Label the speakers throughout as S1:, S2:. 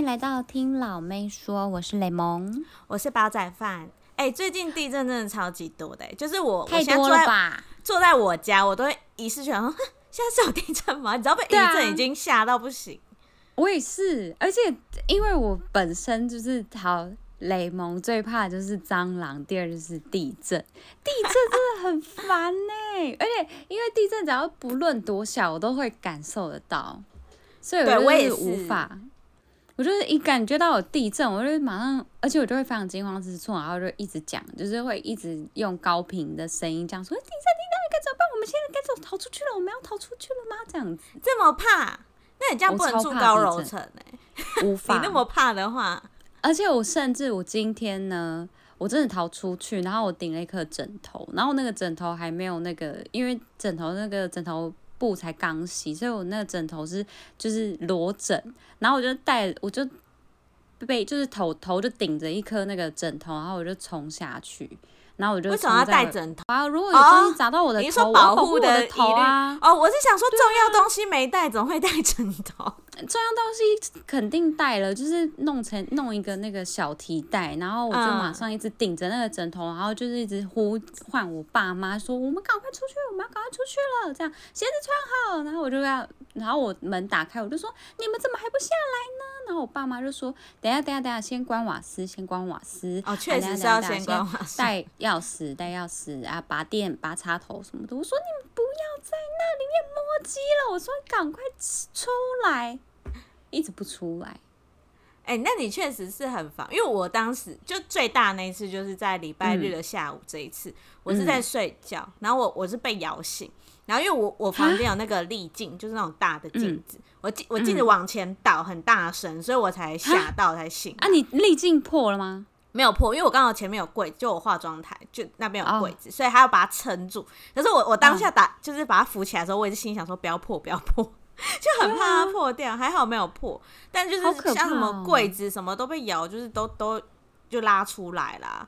S1: 迎来到听老妹说，我是雷蒙，
S2: 我是煲仔饭。哎、欸，最近地震真的超级多的、欸，就是我
S1: 太多了吧？
S2: 坐在我家，我都会一视全说，现在是有地震吗？你知道被地震已经吓到不行、啊。
S1: 我也是，而且因为我本身就是好雷蒙最怕的就是蟑螂，第二就是地震。地震真的很烦呢、欸，而且因为地震只要不论多小，我都会感受得到，所以我也是无法。我就是一感觉到有地震，我就马上，而且我就会非常惊慌失措，然后就一直讲，就是会一直用高频的声音讲说：“地震，地震，该怎么办？我们现在该走逃出去了？我们要逃出去了吗？”这样子，
S2: 这么怕？那你这样不能住高楼层哎，
S1: 无法。
S2: 你那么怕的话，
S1: 而且我甚至我今天呢，我真的逃出去，然后我顶了一颗枕头，然后那个枕头还没有那个，因为枕头那个枕头。布才刚洗，所以我那个枕头是就是裸枕，然后我就带我就被就是头头就顶着一颗那个枕头，然后我就冲下去。然后我就
S2: 为什么要带枕头
S1: 啊？如果有东西砸到我的头，你说保护我的头啊？
S2: 哦，我是想说重要东西没带，怎么会带枕头？
S1: 重要东西肯定带了，就是弄成弄一个那个小提袋，然后我就马上一直顶着那个枕头，然后就是一直呼唤我爸妈说：“我们赶快出去，我们要赶快出去了。”这样鞋子穿好，然后我就要，然后我门打开，我就说：“你们怎么还不下来呢？”然后我爸妈就说：“等下，等下，等下，先关瓦斯，先关瓦斯。”
S2: 哦，确实是要先关瓦斯。
S1: 带钥匙，带钥匙啊，拔电，拔插头什么的。我说：“你们不要在那里面摸鸡了。”我说：“赶快出来。”一直不出来。
S2: 哎、欸，那你确实是很烦，因为我当时就最大那一次就是在礼拜日的下午这一次，嗯、我是在睡觉，然后我我是被摇醒。然后因为我我房间有那个滤镜，就是那种大的镜子，嗯、我镜我镜子往前倒很大声，所以我才吓到才醒。
S1: 啊，你滤镜破了吗？
S2: 没有破，因为我刚好前面有柜，就我化妆台就那边有柜子，哦、所以还要把它撑住。可是我我当下打、哦、就是把它扶起来的时候，我也是心想说不要破，不要破，就很怕它破掉。啊、还好没有破，但就是像什么柜子什么都被摇，就是都都就拉出来啦。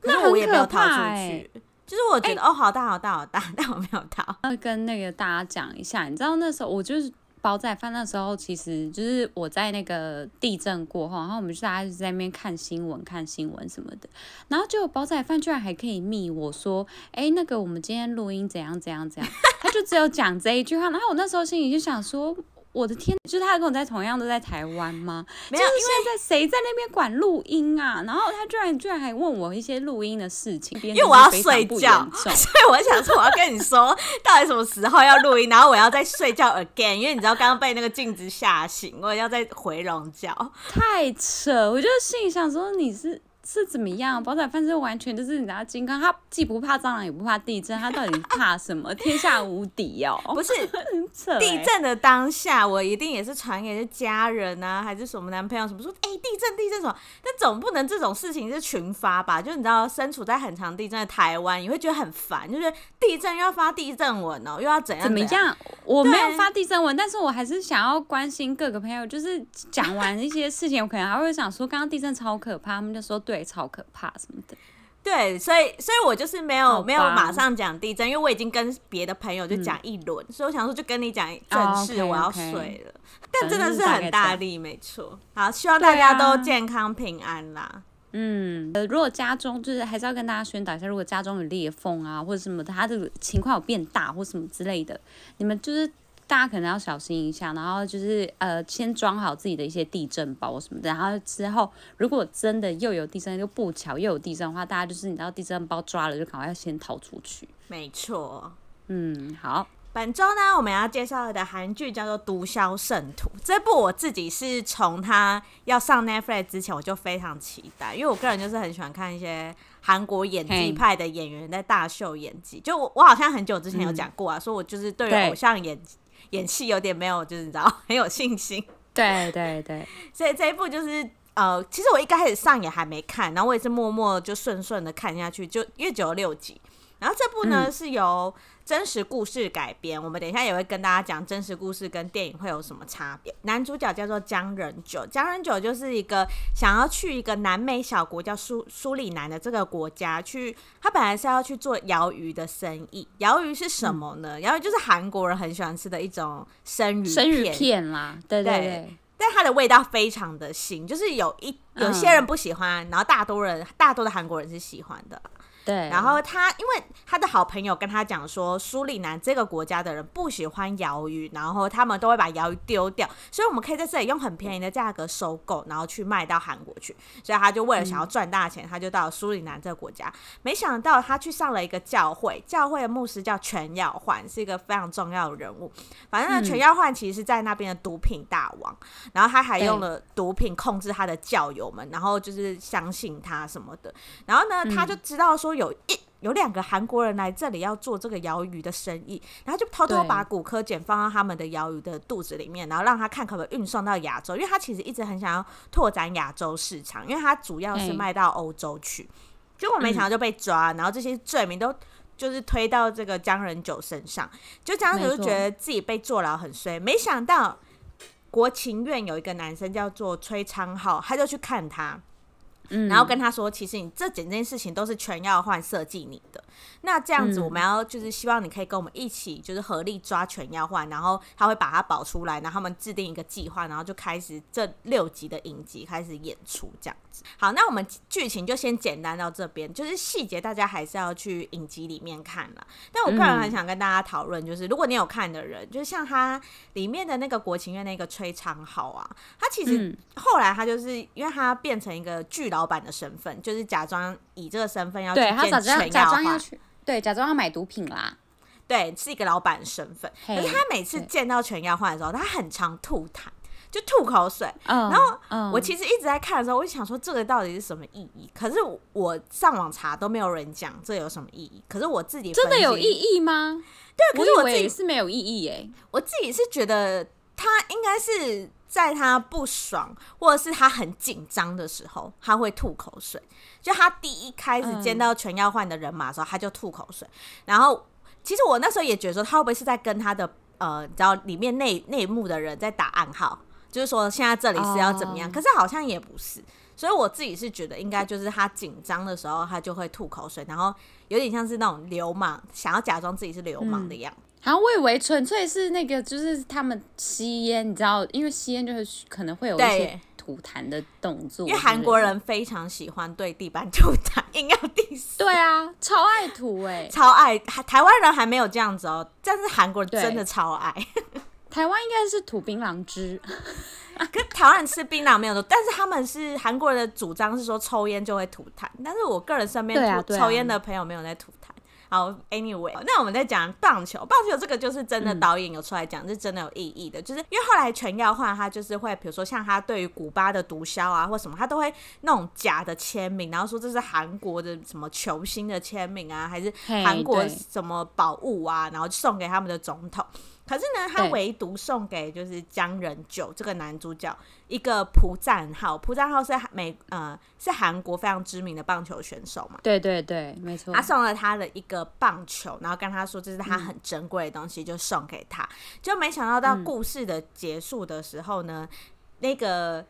S2: 可是我也没有逃出去。就是我觉得、欸、哦，好大好大好大，但我没有逃。
S1: 要跟那个大家讲一下，你知道那时候我就是煲仔饭，那时候其实就是我在那个地震过后，然后我们就大家就在那边看新闻、看新闻什么的，然后就煲仔饭居然还可以密我说，哎、那个我们今天录音怎样怎样怎样，他就只有讲这一句话，然后我那时候心里就想说。我的天，就是他跟我在同样都在台湾吗？没有，因为现在谁在那边管录音啊？然后他居然居然还问我一些录音的事情，
S2: 因为我要睡觉，所以我想说我要跟你说到底什么时候要录音，然后我要再睡觉 again，因为你知道刚刚被那个镜子吓醒，我要再回笼觉，
S1: 太扯！我就心里想说你是。是怎么样？煲仔饭是完全就是你知道金刚，他既不怕蟑螂也不怕地震，他到底怕什么？天下无敌哦！
S2: 不是，地震的当下，我一定也是传给家人啊，还是什么男朋友什么说，哎、欸，地震地震什么？但总不能这种事情是群发吧？就你知道，身处在很长地震的台湾，你会觉得很烦，就是地震又要发地震文哦，又要怎样，怎样？
S1: 怎么样？我没有发地震文，但是我还是想要关心各个朋友，就是讲完一些事情，我可能还会想说，刚刚地震超可怕，他们就说对。超可怕什么的，
S2: 对，所以，所以我就是没有没有马上讲地震，因为我已经跟别的朋友就讲一轮，嗯、所以我想说就跟你讲正式，我要睡了。Oh, okay, okay. 但真的是很大力，没错。好，希望大家都健康平安啦。
S1: 嗯，呃，如果家中就是还是要跟大家宣导一下，如果家中有裂缝啊或者什么的，它这个情况有变大或什么之类的，你们就是。大家可能要小心一下，然后就是呃，先装好自己的一些地震包什么的，然后之后如果真的又有地震又不巧又有地震的话，大家就是你知道地震包抓了就赶快要先逃出去。
S2: 没错，
S1: 嗯，好，
S2: 本周呢我们要介绍的韩剧叫做《毒枭圣徒》，这部我自己是从它要上 Netflix 之前我就非常期待，因为我个人就是很喜欢看一些韩国演技派的演员在大秀演技，就我我好像很久之前有讲过啊，说、嗯、我就是对于偶像演。演戏有点没有，就是你知道 很有信心。
S1: 对 对对，
S2: 所以这一部就是呃，其实我一开始上也还没看，然后我也是默默就顺顺的看下去，就因为只有六集。然后这部呢、嗯、是由真实故事改编，我们等一下也会跟大家讲真实故事跟电影会有什么差别。男主角叫做姜仁九，姜仁九就是一个想要去一个南美小国叫苏苏里南的这个国家去，他本来是要去做鱿鱼的生意。鱿鱼是什么呢？嗯、鱿鱼就是韩国人很喜欢吃的一种生鱼
S1: 生鱼片啦，对对对。
S2: 但它的味道非常的腥，就是有一有些人不喜欢，嗯、然后大多人大多的韩国人是喜欢的。
S1: 对，
S2: 然后他因为他的好朋友跟他讲说，苏里南这个国家的人不喜欢鱿鱼，然后他们都会把鱿鱼丢掉，所以我们可以在这里用很便宜的价格收购，然后去卖到韩国去。所以他就为了想要赚大钱，嗯、他就到苏里南这个国家。没想到他去上了一个教会，教会的牧师叫全耀焕，是一个非常重要的人物。反正呢，全耀焕其实是在那边的毒品大王，嗯、然后他还用了毒品控制他的教友们，然后就是相信他什么的。然后呢，他就知道说。有一有两个韩国人来这里要做这个鳐鱼的生意，然后就偷偷把骨科碱放到他们的鳐鱼的肚子里面，然后让他看可不可以运送到亚洲，因为他其实一直很想要拓展亚洲市场，因为他主要是卖到欧洲去。结果没想到就被抓，然后这些罪名都就是推到这个姜仁九身上，就姜仁九就觉得自己被坐牢很衰，没想到国情院有一个男生叫做崔昌浩，他就去看他。然后跟他说，其实你这整件事情都是全耀焕设计你的。那这样子，我们要就是希望你可以跟我们一起，就是合力抓全要换，然后他会把它保出来，然后他们制定一个计划，然后就开始这六集的影集开始演出这样子。好，那我们剧情就先简单到这边，就是细节大家还是要去影集里面看了。但我个人很想跟大家讨论，就是如果你有看的人，就是像他里面的那个国情院那个崔昌浩啊，他其实后来他就是因为他变成一个巨老板的身份，就是假装以这个身份要去见全耀焕。
S1: 对，假装要买毒品啦。
S2: 对，是一个老板的身份。可是他每次见到全耀焕的时候，他很常吐痰，就吐口水。然后我其实一直在看的时候，我就想说这个到底是什么意义？可是我上网查都没有人讲这有什么意义。可是我自己
S1: 真的有意义吗？
S2: 对，可是我自己
S1: 是没有意义哎。
S2: 我自己是觉得他应该是。在他不爽或者是他很紧张的时候，他会吐口水。就他第一开始见到全要换的人马的时候，他就吐口水。然后，其实我那时候也觉得说，他会不会是在跟他的呃，你知道里面内内幕的人在打暗号，就是说现在这里是要怎么样？可是好像也不是。所以我自己是觉得，应该就是他紧张的时候，他就会吐口水，然后有点像是那种流氓，想要假装自己是流氓的样子。
S1: 然后我以为纯粹是那个，就是他们吸烟，你知道，因为吸烟就是可能会有一些吐痰的动作。因为
S2: 韩国人非常喜欢对地板吐痰，硬要 diss。
S1: 对啊，超爱吐哎、欸，
S2: 超爱。台湾人还没有这样子哦，但是韩国人真的超爱。
S1: 台湾应该是吐槟榔汁，
S2: 跟台湾人吃槟榔没有的，但是他们是韩国人的主张是说抽烟就会吐痰，但是我个人身边抽烟的朋友没有在吐痰。好，Anyway，那我们再讲棒球，棒球这个就是真的导演有出来讲，嗯、是真的有意义的，就是因为后来全耀焕他就是会，比如说像他对于古巴的毒枭啊或什么，他都会那种假的签名，然后说这是韩国的什么球星的签名啊，还是韩国什么宝物啊，然后送给他们的总统。可是呢，他唯独送给就是姜仁九这个男主角一个朴赞浩，朴赞浩是美呃是韩国非常知名的棒球选手嘛？
S1: 对对对，没错。
S2: 他送了他的一个棒球，然后跟他说这是他很珍贵的东西，就送给他。嗯、就没想到到故事的结束的时候呢，嗯、那个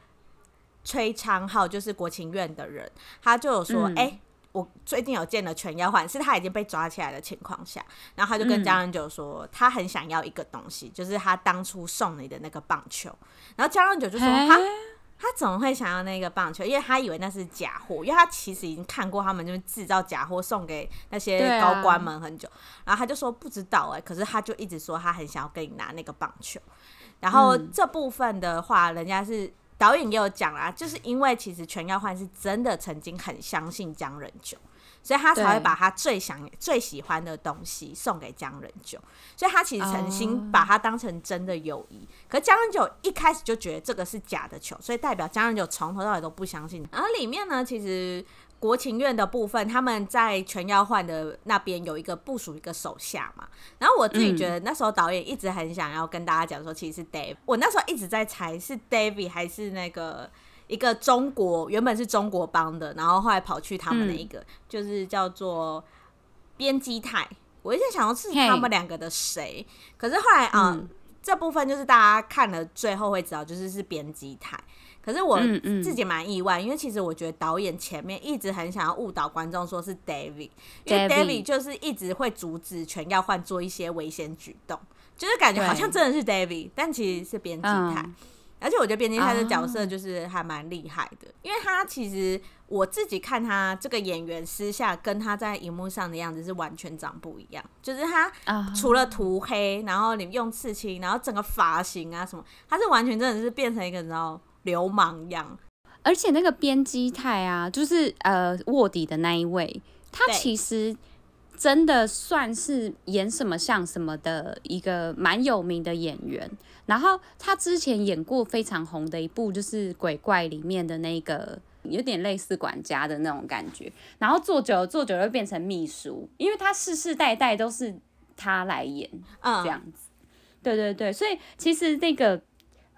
S2: 崔昌浩就是国情院的人，他就有说，哎、嗯。欸我最近有见了全耀焕，是他已经被抓起来的情况下，然后他就跟江仁九说，嗯、他很想要一个东西，就是他当初送你的那个棒球。然后江仁九就说，他他怎么会想要那个棒球？因为他以为那是假货，因为他其实已经看过他们就是制造假货送给那些高官们很久。啊、然后他就说不知道哎、欸，可是他就一直说他很想要跟你拿那个棒球。然后这部分的话，人家是。导演也有讲啦，就是因为其实全耀焕是真的曾经很相信江仁九，所以他才会把他最想最喜欢的东西送给江仁九，所以他其实诚心把他当成真的友谊。Oh. 可江仁九一开始就觉得这个是假的球，所以代表江仁九从头到尾都不相信。然后里面呢，其实。国情院的部分，他们在全耀焕的那边有一个部署一个手下嘛。然后我自己觉得那时候导演一直很想要跟大家讲说，其实是 Dave。我那时候一直在猜是 David 还是那个一个中国原本是中国帮的，然后后来跑去他们的一个，嗯、就是叫做编辑泰。我一直想要是他们两个的谁，可是后来啊，这部分就是大家看了最后会知道，就是是编辑泰。可是我自己蛮意外，嗯嗯、因为其实我觉得导演前面一直很想要误导观众，说是 David，因为 David 就是一直会阻止全耀焕做一些危险举动，就是感觉好像真的是 David，但其实是编辑台。嗯、而且我觉得边金泰的角色就是还蛮厉害的，因为他其实我自己看他这个演员私下跟他在荧幕上的样子是完全长不一样，就是他除了涂黑，然后你用刺青，然后整个发型啊什么，他是完全真的是变成一个你知道流氓一样。
S1: 而且那个编辑泰啊，就是呃卧底的那一位，他其实真的算是演什么像什么的一个蛮有名的演员。然后他之前演过非常红的一部，就是《鬼怪》里面的那个有点类似管家的那种感觉。然后做久了做久了，变成秘书，因为他世世代代都是他来演，这样子。对对对，所以其实那个。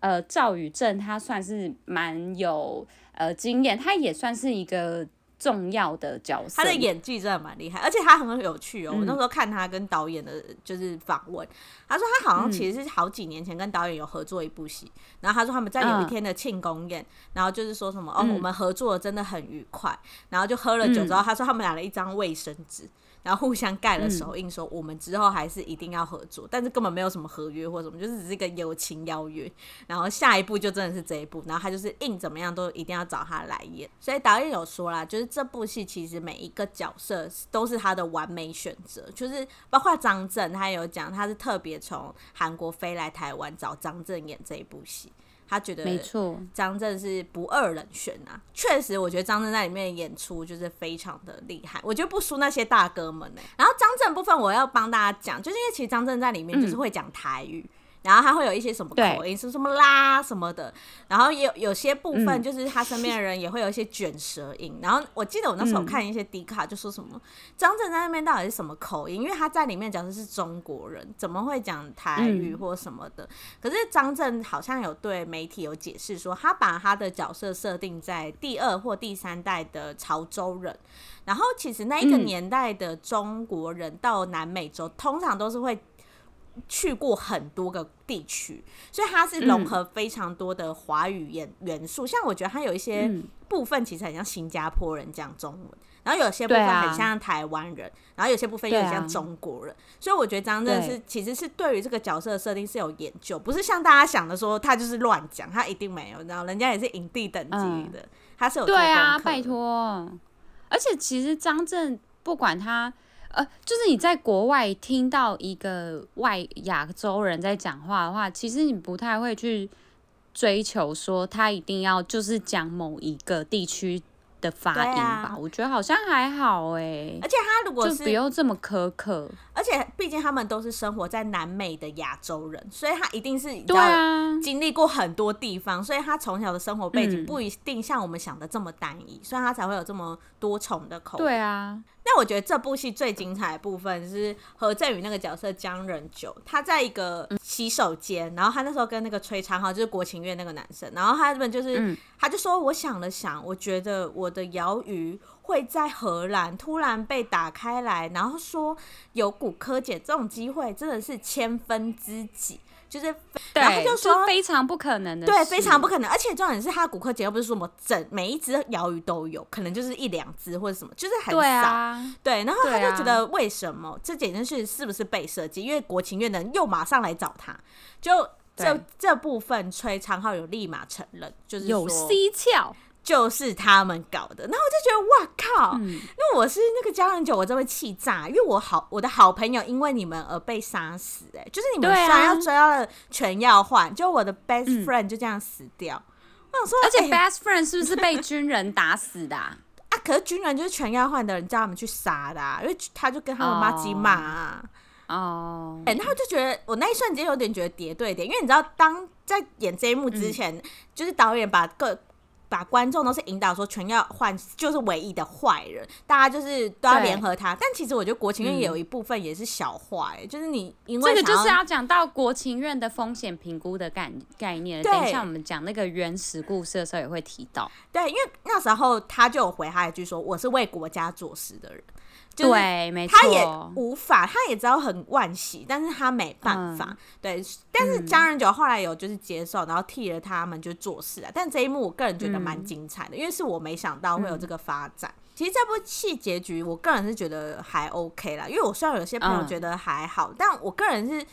S1: 呃，赵宇正他算是蛮有呃经验，他也算是一个重要的角色。
S2: 他的演技真的蛮厉害，而且他很有趣哦。嗯、我那时候看他跟导演的就是访问，他说他好像其实是好几年前跟导演有合作一部戏，嗯、然后他说他们在有一天的庆功宴，嗯、然后就是说什么哦，我们合作真的很愉快，然后就喝了酒之后，他说他们拿了一张卫生纸。然后互相盖了手印，说我们之后还是一定要合作，嗯、但是根本没有什么合约或什么，就是只是一个友情邀约。然后下一步就真的是这一部，然后他就是硬怎么样都一定要找他来演。所以导演有说啦，就是这部戏其实每一个角色都是他的完美选择，就是包括张震，他有讲他是特别从韩国飞来台湾找张震演这一部戏。他觉得没错，张震是不二人选啊！确实，我觉得张震在里面演出就是非常的厉害，我觉得不输那些大哥们呢、欸。然后张震部分，我要帮大家讲，就是因为其实张震在里面就是会讲台语。嗯然后他会有一些什么口音，是什么啦什么的，然后也有有些部分就是他身边的人也会有一些卷舌音。然后我记得我那时候看一些迪卡就说什么张震在那边到底是什么口音，因为他在里面讲的是中国人，怎么会讲台语或什么的？可是张震好像有对媒体有解释说，他把他的角色设定在第二或第三代的潮州人，然后其实那一个年代的中国人到南美洲通常都是会。去过很多个地区，所以它是融合非常多的华语元元素。嗯、像我觉得它有一些部分其实很像新加坡人讲中文，然后有些部分很像台湾人，啊、然后有些部分又很像中国人。啊、所以我觉得张震是其实是对于这个角色的设定是有研究，不是像大家想的说他就是乱讲，他一定没有。然后人家也是影帝等级的，他、嗯、是有对
S1: 啊，拜托。而且其实张震不管他。呃，就是你在国外听到一个外亚洲人在讲话的话，其实你不太会去追求说他一定要就是讲某一个地区的发音吧，啊、我觉得好像还好哎、欸，
S2: 而且他如果是
S1: 就不用这么苛刻，
S2: 而且毕竟他们都是生活在南美的亚洲人，所以他一定是对啊，经历过很多地方，所以他从小的生活背景不一定像我们想的这么单一，嗯、所以他才会有这么多重的口音。
S1: 对啊，
S2: 那我觉得这部戏最精彩的部分是何振宇那个角色江仁九，他在一个洗手间，然后他那时候跟那个崔昌浩就是国情院那个男生，然后他这边就是，嗯、他就说，我想了想，我觉得我。我的瑶鱼会在荷兰突然被打开来，然后说有骨科检这种机会真的是千分之几，就是，
S1: 对
S2: 然后就说
S1: 非常不可能的，
S2: 对，非常不可能。而且重点是他的骨科结构不是说什么整每一只鳐鱼都有，可能就是一两只或者什么，就是很少。对，啊、对，然后他就觉得为什么、啊、这简直是是不是被设计？因为国情院的人又马上来找他，就这这部分崔昌浩有立马承认，就是
S1: 有蹊跷。
S2: 就是他们搞的，然后我就觉得哇靠！嗯、因为我是那个交人酒，我真会气炸，因为我好我的好朋友因为你们而被杀死、欸，哎，就是你们虽然要追到了全要换，就我的 best friend 就这样死掉。嗯、我想说，
S1: 而且 best friend 是不是被军人打死的啊？
S2: 啊可是军人就是全要换的人叫他们去杀的、啊，因为他就跟他们妈鸡骂啊。哦，哎，然后就觉得我那一瞬间有点觉得叠对点，因为你知道，当在演这一幕之前，嗯、就是导演把各。把观众都是引导说全要换，就是唯一的坏人，大家就是都要联合他。但其实我觉得国情院也有一部分也是小坏，嗯、就是你因为
S1: 这个就是要讲到国情院的风险评估的概概念。对等一下我们讲那个原始故事的时候也会提到。
S2: 对，因为那时候他就有回他一句说：“我是为国家做事的人。”
S1: 对，没错，
S2: 他也无法，他也知道很惋惜，但是他没办法。嗯、对，但是姜仁九后来有就是接受，然后替了他们就做事啊。但这一幕我个人觉得蛮精彩的，嗯、因为是我没想到会有这个发展。嗯、其实这部戏结局，我个人是觉得还 OK 啦，因为我虽然有些朋友觉得还好，嗯、但我个人是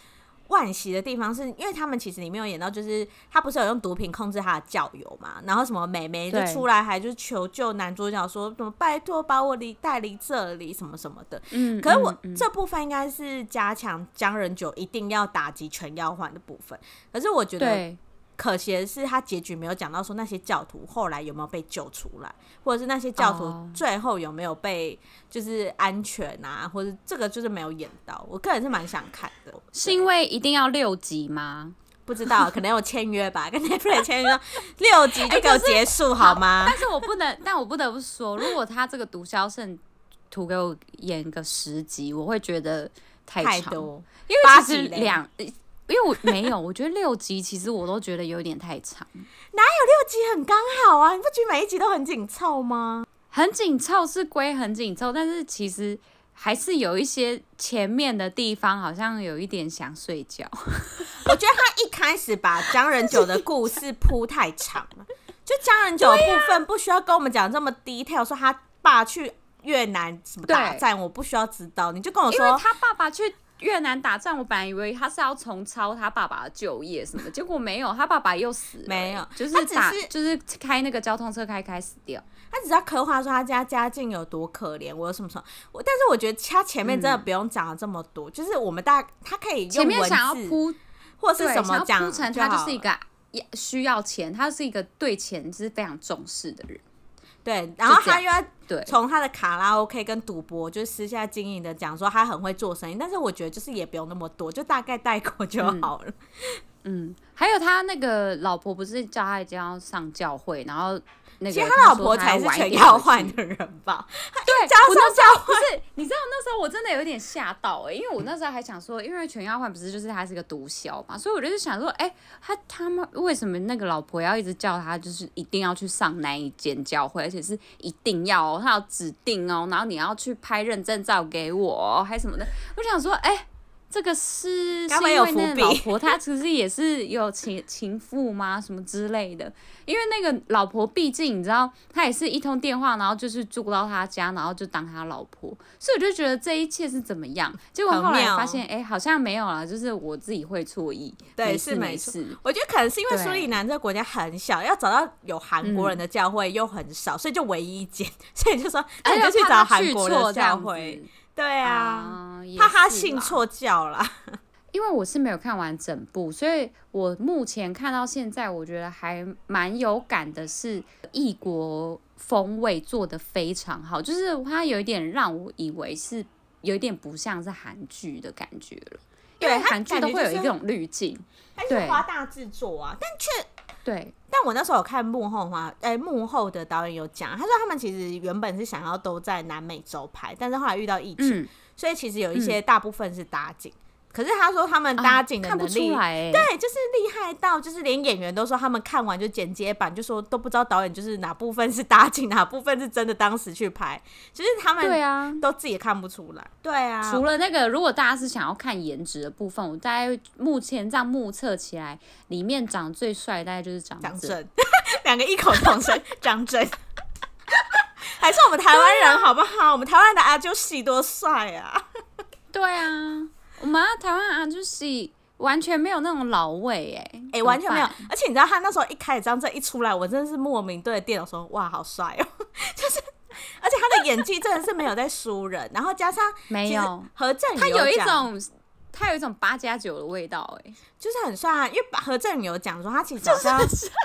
S2: 惋惜的地方是，因为他们其实里面有演到，就是他不是有用毒品控制他的教友嘛，然后什么美眉就出来，还就是求救男主角说什么拜托把我离带离这里什么什么的。嗯，可是我、嗯嗯、这部分应该是加强江人九一定要打击全妖幻的部分，可是我觉得。可惜的是，他结局没有讲到说那些教徒后来有没有被救出来，或者是那些教徒最后有没有被就是安全啊，或者这个就是没有演到。我个人是蛮想看的，
S1: 是因为一定要六集吗？
S2: 不知道，可能有签约吧，跟 Netflix 签约六集就给我结束好吗？
S1: 但是我不能，但我不得不说，如果他这个毒枭圣徒给我演个十集，我会觉得太长，太多，因为其实两。因为我没有，我觉得六集其实我都觉得有点太长。
S2: 哪有六集很刚好啊？你不觉得每一集都很紧凑吗？
S1: 很紧凑是归很紧凑，但是其实还是有一些前面的地方好像有一点想睡觉。
S2: 我觉得他一开始把江仁九的故事铺太长了，就江仁九的部分不需要跟我们讲这么 detail，说他爸去越南什么大战，我不需要知道，你就跟我说
S1: 他爸爸去。越南打仗，我本来以为他是要重操他爸爸的旧业什么的，结果没有，他爸爸又死了。
S2: 没有，
S1: 就是打，就是开那个交通车开开死掉。
S2: 他只要刻画说他家家境有多可怜，我有什么什么，我但是我觉得他前面真的不用讲了这么多，嗯、就是我们大他可以用前面想要铺或是什么讲
S1: 成他就是一个需要钱，他是一个对钱是非常重视的人。
S2: 对，然后他又要从他的卡拉 OK 跟赌博，就是私下经营的讲说他很会做生意，但是我觉得就是也不用那么多，就大概带过就好了。
S1: 嗯，嗯，还有他那个老婆不是叫他一定要上教会，然后。那个、
S2: 其实他老婆才是全要换的人吧？
S1: 对，加上教会，不是，你知道那时候我真的有点吓到哎、欸，因为我那时候还想说，因为全要换不是就是他是个毒枭嘛，所以我就是想说，哎、欸，他他们为什么那个老婆要一直叫他，就是一定要去上那一间教会，而且是一定要哦，他要指定哦，然后你要去拍认证照给我，还什么的，我想说，哎、欸。这个是是因为那个老婆，她其实也是有情 情妇吗？什么之类的？因为那个老婆，毕竟你知道，她也是一通电话，然后就是住到他家，然后就当他老婆，所以我就觉得这一切是怎么样？结果后来发现，哎，好像没有了，就是我自己会错意。对，
S2: 是没事。我觉得可能是因为苏里南这个国家很小，要找到有韩国人的教会又很少，嗯、所以就唯一一间，所以就说那你就去找韩国的教会。对啊，怕、啊、他信错教了。
S1: 因为我是没有看完整部，所以我目前看到现在，我觉得还蛮有感的，是异国风味做的非常好，就是它有一点让我以为是有一点不像是韩剧的感觉了。对，因为韩剧都会有一种滤镜，
S2: 对，夸大制作啊，但却。
S1: 对，
S2: 但我那时候有看幕后话，哎、欸，幕后的导演有讲，他说他们其实原本是想要都在南美洲拍，但是后来遇到疫情，嗯、所以其实有一些大部分是搭景。嗯可是他说他们搭景的能力，啊欸、对，就是厉害到就是连演员都说他们看完就剪接版，就说都不知道导演就是哪部分是搭景，哪部分是真的当时去拍，其实他们对啊都自己也看不出来。对啊，
S1: 除了那个，如果大家是想要看颜值的部分，我大概目前这样目测起来，里面长最帅大概就是张震，
S2: 两个异口同声，张震，还是我们台湾人好不好？啊、我们台湾的阿啾戏多帅啊！
S1: 对啊。我们台湾啊，就是完全没有那种老味哎、欸，哎、
S2: 欸，完全没有。而且你知道他那时候一开始张震一出来，我真的是莫名对着电脑说：“哇，好帅哦！” 就是，而且他的演技真的是没有在输人。然后加上没有何振宇，
S1: 他有一种他有一种八加九的味道哎、欸，
S2: 就是很帅啊。因为何振宇有讲说，他其实好像，就是、因为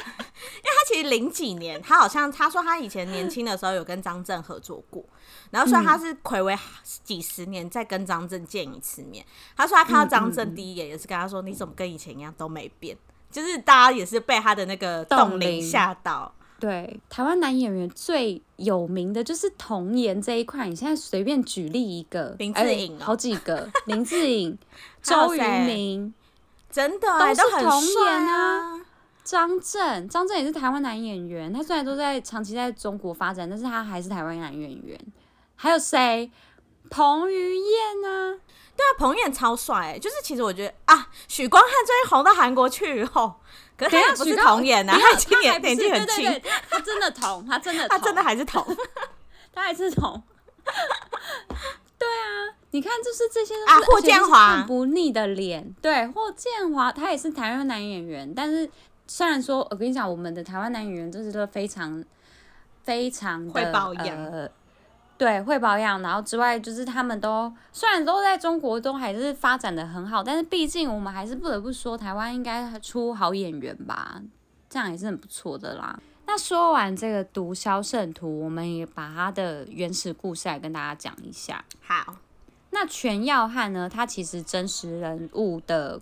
S2: 他其实零几年，他好像他说他以前年轻的时候有跟张震合作过。然后说他是暌违几十年再跟张震见一次面。他说他看到张震第一眼也是跟他说：“你怎么跟以前一样都没变？”就是大家也是被他的那个冻龄吓到。
S1: 对，台湾男演员最有名的就是童颜这一块。你现在随便举例一个，
S2: 林志颖、哦，
S1: 好几个，林志颖、周渝民，
S2: 真的
S1: 都是童颜啊。张震，张震也是台湾男演员。他虽然都在长期在中国发展，但是他还是台湾男演员。还有谁？彭于晏呢？
S2: 对啊，彭于晏超帅欸。就是其实我觉得啊，许光汉最近红到韩国去以后，可是他也不是童颜啊，他今年年纪很轻，
S1: 他真的童，他真的，
S2: 他真的还是童，
S1: 他还是童。对啊，你看，就是这些
S2: 啊，霍建
S1: 华不腻的脸，对，霍建华他也是台湾男演员，但是虽然说，我跟你讲，我们的台湾男演员就是都非常非常的
S2: 会保养，
S1: 呃，对，会保养，然后之外就是他们都虽然都在中国都还是发展的很好，但是毕竟我们还是不得不说，台湾应该出好演员吧，这样也是很不错的啦。那说完这个毒枭圣徒，我们也把他的原始故事来跟大家讲一下。
S2: 好。
S1: 那全耀汉呢？他其实真实人物的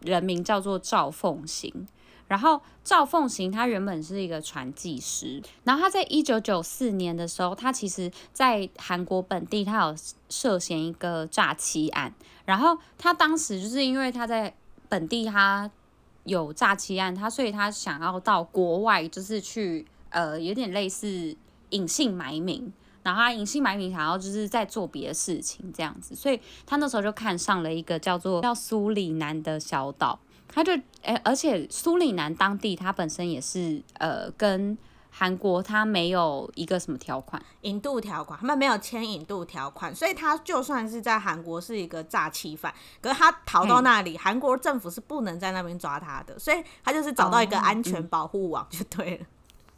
S1: 人名叫做赵凤行。然后赵凤行他原本是一个传记师。然后他在一九九四年的时候，他其实在韩国本地他有涉嫌一个诈欺案。然后他当时就是因为他在本地他有诈欺案，他所以他想要到国外就是去呃有点类似隐姓埋名。然后他隐姓埋名，想要就是在做别的事情这样子，所以他那时候就看上了一个叫做叫苏里南的小岛，他就诶，而且苏里南当地他本身也是呃跟韩国他没有一个什么条款，
S2: 引渡条款，他们没有签引渡条款，所以他就算是在韩国是一个诈欺犯，可是他逃到那里，韩国政府是不能在那边抓他的，所以他就是找到一个安全保护网就对了。哦嗯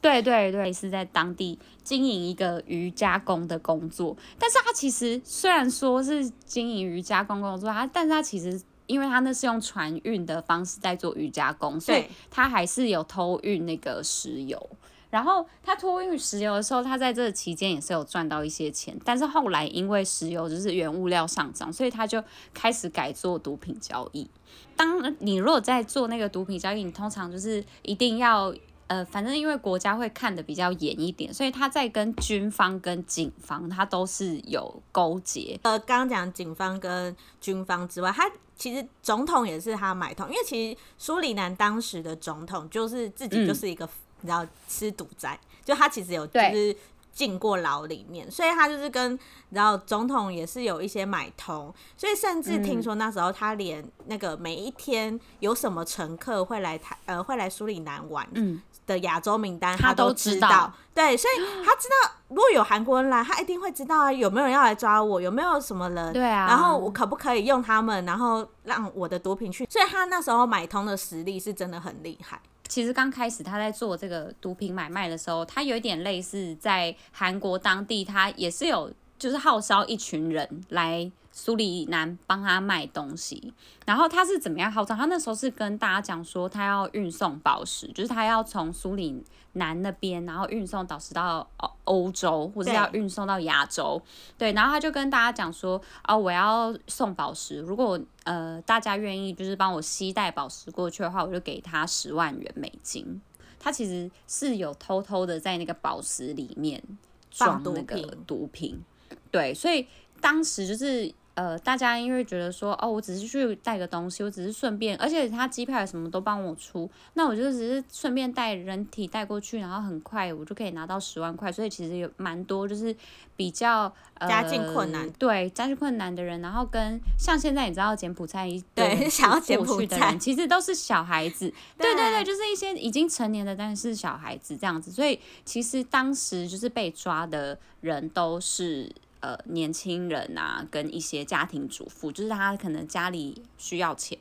S1: 对对对，是在当地经营一个瑜伽工的工作，但是他其实虽然说是经营瑜伽工工作，他但是他其实因为他那是用船运的方式在做瑜伽工，所以他还是有偷运那个石油。然后他偷运石油的时候，他在这个期间也是有赚到一些钱，但是后来因为石油就是原物料上涨，所以他就开始改做毒品交易。当你如果在做那个毒品交易，你通常就是一定要。呃，反正因为国家会看得比较严一点，所以他在跟军方跟警方，他都是有勾结。
S2: 呃，刚刚讲警方跟军方之外，他其实总统也是他买通，因为其实苏里南当时的总统就是自己就是一个，你知道吃赌债，就他其实有就是进过牢里面，所以他就是跟然后总统也是有一些买通，所以甚至听说那时候他连那个每一天有什么乘客会来台呃会来苏里南玩，嗯。的亚洲名单他都知道，知道，对，所以 他知道如果有韩国人来，他一定会知道啊，有没有人要来抓我，有没有什么人，
S1: 对啊，
S2: 然后我可不可以用他们，然后让我的毒品去，所以他那时候买通的实力是真的很厉害。
S1: 其实刚开始他在做这个毒品买卖的时候，他有一点类似在韩国当地，他也是有就是号召一群人来。苏里南帮他卖东西，然后他是怎么样号召？他那时候是跟大家讲说，他要运送宝石，就是他要从苏里南那边，然后运送宝石到欧洲，或者要运送到亚洲。对，然后他就跟大家讲说，哦，我要送宝石，如果呃大家愿意，就是帮我携带宝石过去的话，我就给他十万元美金。他其实是有偷偷的在那个宝石里面装那个毒品，对，所以当时就是。呃，大家因为觉得说，哦，我只是去带个东西，我只是顺便，而且他机票什么都帮我出，那我就只是顺便带人体带过去，然后很快我就可以拿到十万块，所以其实有蛮多就是比较、呃、
S2: 家境困难，
S1: 对家境困难的人，然后跟像现在你知道柬埔寨
S2: 一对想要柬埔寨的人，
S1: 其实都是小孩子，对对对，就是一些已经成年的，但是小孩子这样子，所以其实当时就是被抓的人都是。呃，年轻人啊，跟一些家庭主妇，就是他可能家里需要钱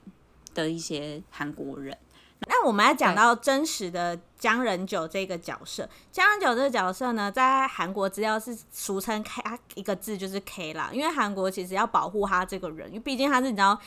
S1: 的一些韩国人。
S2: 那我们要讲到真实的姜仁九这个角色，姜仁九这个角色呢，在韩国资料是俗称 K，一个字就是 K 啦，因为韩国其实要保护他这个人，因为毕竟他是你知道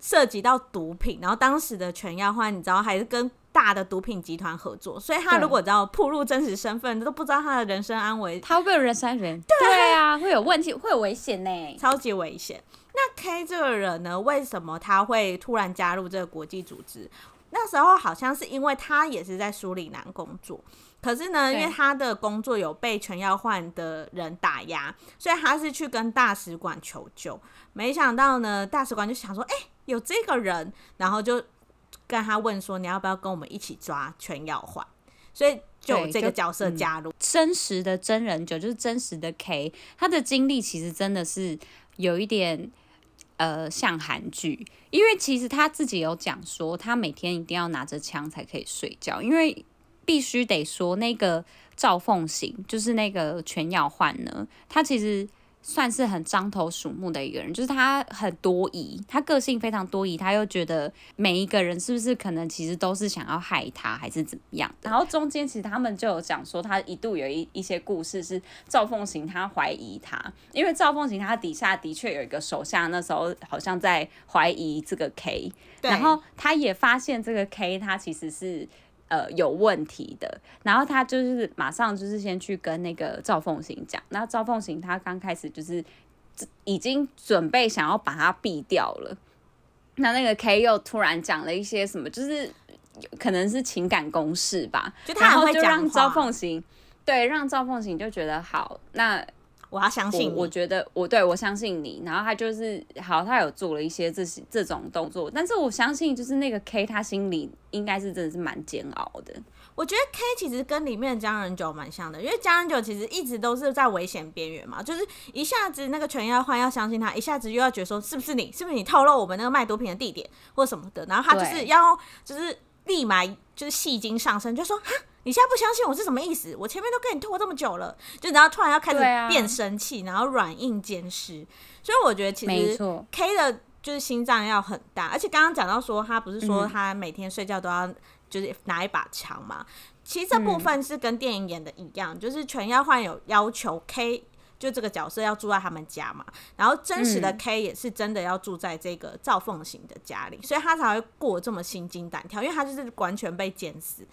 S2: 涉及到毒品，然后当时的全耀汉你知道还是跟。大的毒品集团合作，所以他如果知道暴露真实身份，都不知道他的人身安危，
S1: 他会不会有人身安全？对啊，会有问题，会有危险呢，
S2: 超级危险。那 K 这个人呢，为什么他会突然加入这个国际组织？那时候好像是因为他也是在苏里南工作，可是呢，因为他的工作有被全要换的人打压，所以他是去跟大使馆求救。没想到呢，大使馆就想说，哎、欸，有这个人，然后就。跟他问说，你要不要跟我们一起抓全耀汉？所以就有这个角色加入。
S1: 嗯、真实的真人九就是真实的 K，他的经历其实真的是有一点呃像韩剧，因为其实他自己有讲说，他每天一定要拿着枪才可以睡觉，因为必须得说那个赵凤行就是那个全耀焕呢，他其实算是很獐头鼠目的一个人，就是他很多疑，他个性非常多疑，他又觉得每一个人是不是可能其实都是想要害他，还是怎么样？然后中间其实他们就有讲说，他一度有一一些故事是赵凤行他怀疑他，因为赵凤行他底下的确有一个手下，那时候好像在怀疑这个 K，然后他也发现这个 K 他其实是。呃，有问题的，然后他就是马上就是先去跟那个赵凤行讲，那赵凤行他刚开始就是已经准备想要把他毙掉了，那那个 K 又突然讲了一些什么，就是可能是情感攻势吧，就他然后就让赵凤行对，让赵凤行就觉得好，那。
S2: 我要相信
S1: 我，我觉得我对我相信你，然后他就是好，他有做了一些这些这种动作，但是我相信就是那个 K 他心里应该是真的是蛮煎熬的。
S2: 我觉得 K 其实跟里面的江仁九蛮像的，因为江仁九其实一直都是在危险边缘嘛，就是一下子那个全要换要相信他，一下子又要觉得说是不是你，是不是你透露我们那个卖毒品的地点或什么的，然后他就是要就是立马就是戏精上身，就说哈。你现在不相信我是什么意思？我前面都跟你拖这么久了，就然后突然要开始变生气，啊、然后软硬兼施。所以我觉得其实 K 的就是心脏要很大，而且刚刚讲到说他不是说他每天睡觉都要就是拿一把枪嘛？嗯、其实这部分是跟电影演的一样，就是全要换有要求 K。就这个角色要住在他们家嘛，然后真实的 K 也是真的要住在这个赵凤行的家里，所以他才会过这么心惊胆跳，因为他就是完全被监视，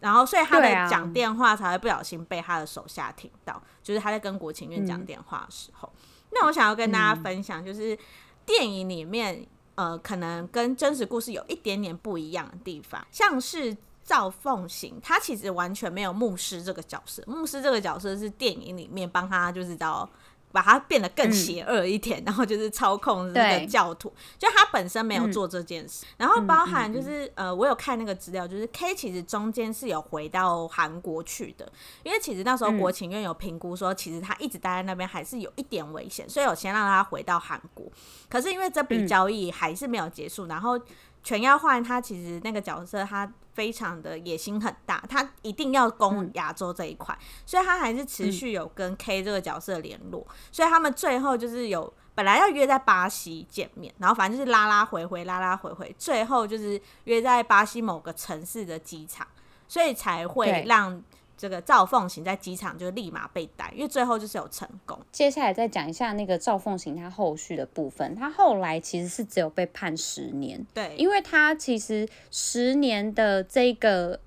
S2: 然后所以他的讲电话才会不小心被他的手下听到，就是他在跟国情院讲电话的时候。那我想要跟大家分享，就是电影里面呃，可能跟真实故事有一点点不一样的地方，像是。赵凤行，他其实完全没有牧师这个角色。牧师这个角色是电影里面帮他，就是到把他变得更邪恶一点，嗯、然后就是操控那个教徒。就他本身没有做这件事。嗯、然后包含就是、呃，我有看那个资料，就是 K 其实中间是有回到韩国去的，因为其实那时候国情院有评估说，其实他一直待在那边还是有一点危险，所以我先让他回到韩国。可是因为这笔交易还是没有结束，然后全要换他，其实那个角色他。非常的野心很大，他一定要攻亚洲这一块，嗯、所以他还是持续有跟 K 这个角色联络，嗯、所以他们最后就是有本来要约在巴西见面，然后反正就是拉拉回回，拉拉回回，最后就是约在巴西某个城市的机场，所以才会让。这个赵凤行在机场就立马被逮，因为最后就是有成功。
S1: 接下来再讲一下那个赵凤行他后续的部分，他后来其实是只有被判十年，
S2: 对，
S1: 因为他其实十年的这个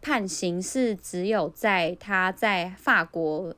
S1: 判刑是只有在他在法国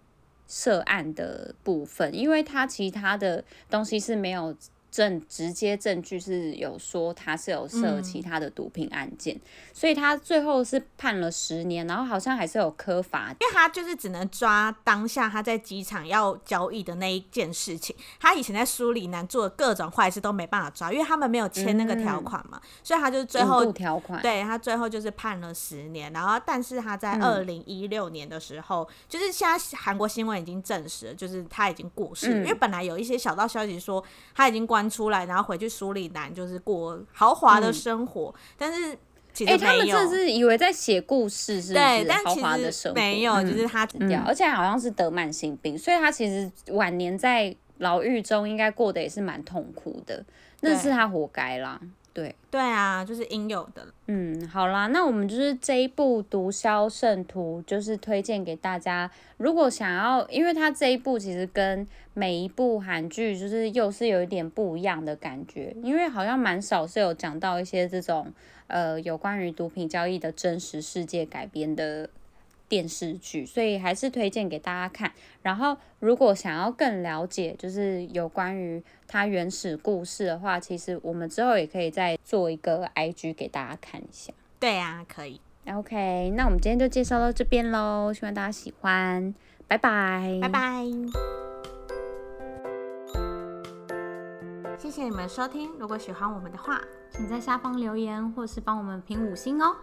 S1: 涉案的部分，因为他其他的东西是没有。证直接证据是有说他是有涉其他的毒品案件，嗯、所以他最后是判了十年，然后好像还是有科罚，
S2: 因为他就是只能抓当下他在机场要交易的那一件事情，他以前在苏里南做的各种坏事都没办法抓，因为他们没有签那个条款嘛，嗯、所以他就是最后
S1: 条款，
S2: 对他最后就是判了十年，然后但是他在二零一六年的时候，嗯、就是现在韩国新闻已经证实了，就是他已经过世因为本来有一些小道消息说他已经关。出来，然后回去苏里南，就是过豪华的生活。嗯、但是其实，欸、他们
S1: 真的是以为在写故事，是不是？
S2: 对，但
S1: 豪华的生活
S2: 没有，就是他
S1: 掉，嗯、而且好像是得慢性病，所以他其实晚年在牢狱中应该过得也是蛮痛苦的。那是他活该啦。对
S2: 对啊，就是应有的。
S1: 嗯，好啦，那我们就是这一部《毒枭圣徒》，就是推荐给大家。如果想要，因为它这一部其实跟每一部韩剧就是又是有一点不一样的感觉，因为好像蛮少是有讲到一些这种呃有关于毒品交易的真实世界改编的。电视剧，所以还是推荐给大家看。然后，如果想要更了解，就是有关于它原始故事的话，其实我们之后也可以再做一个 IG 给大家看一下。
S2: 对呀、啊，可以。
S1: OK，那我们今天就介绍到这边喽，希望大家喜欢，拜拜，
S2: 拜拜。谢谢你们收听，如果喜欢我们的话，
S1: 请在下方留言或是帮我们评五星哦。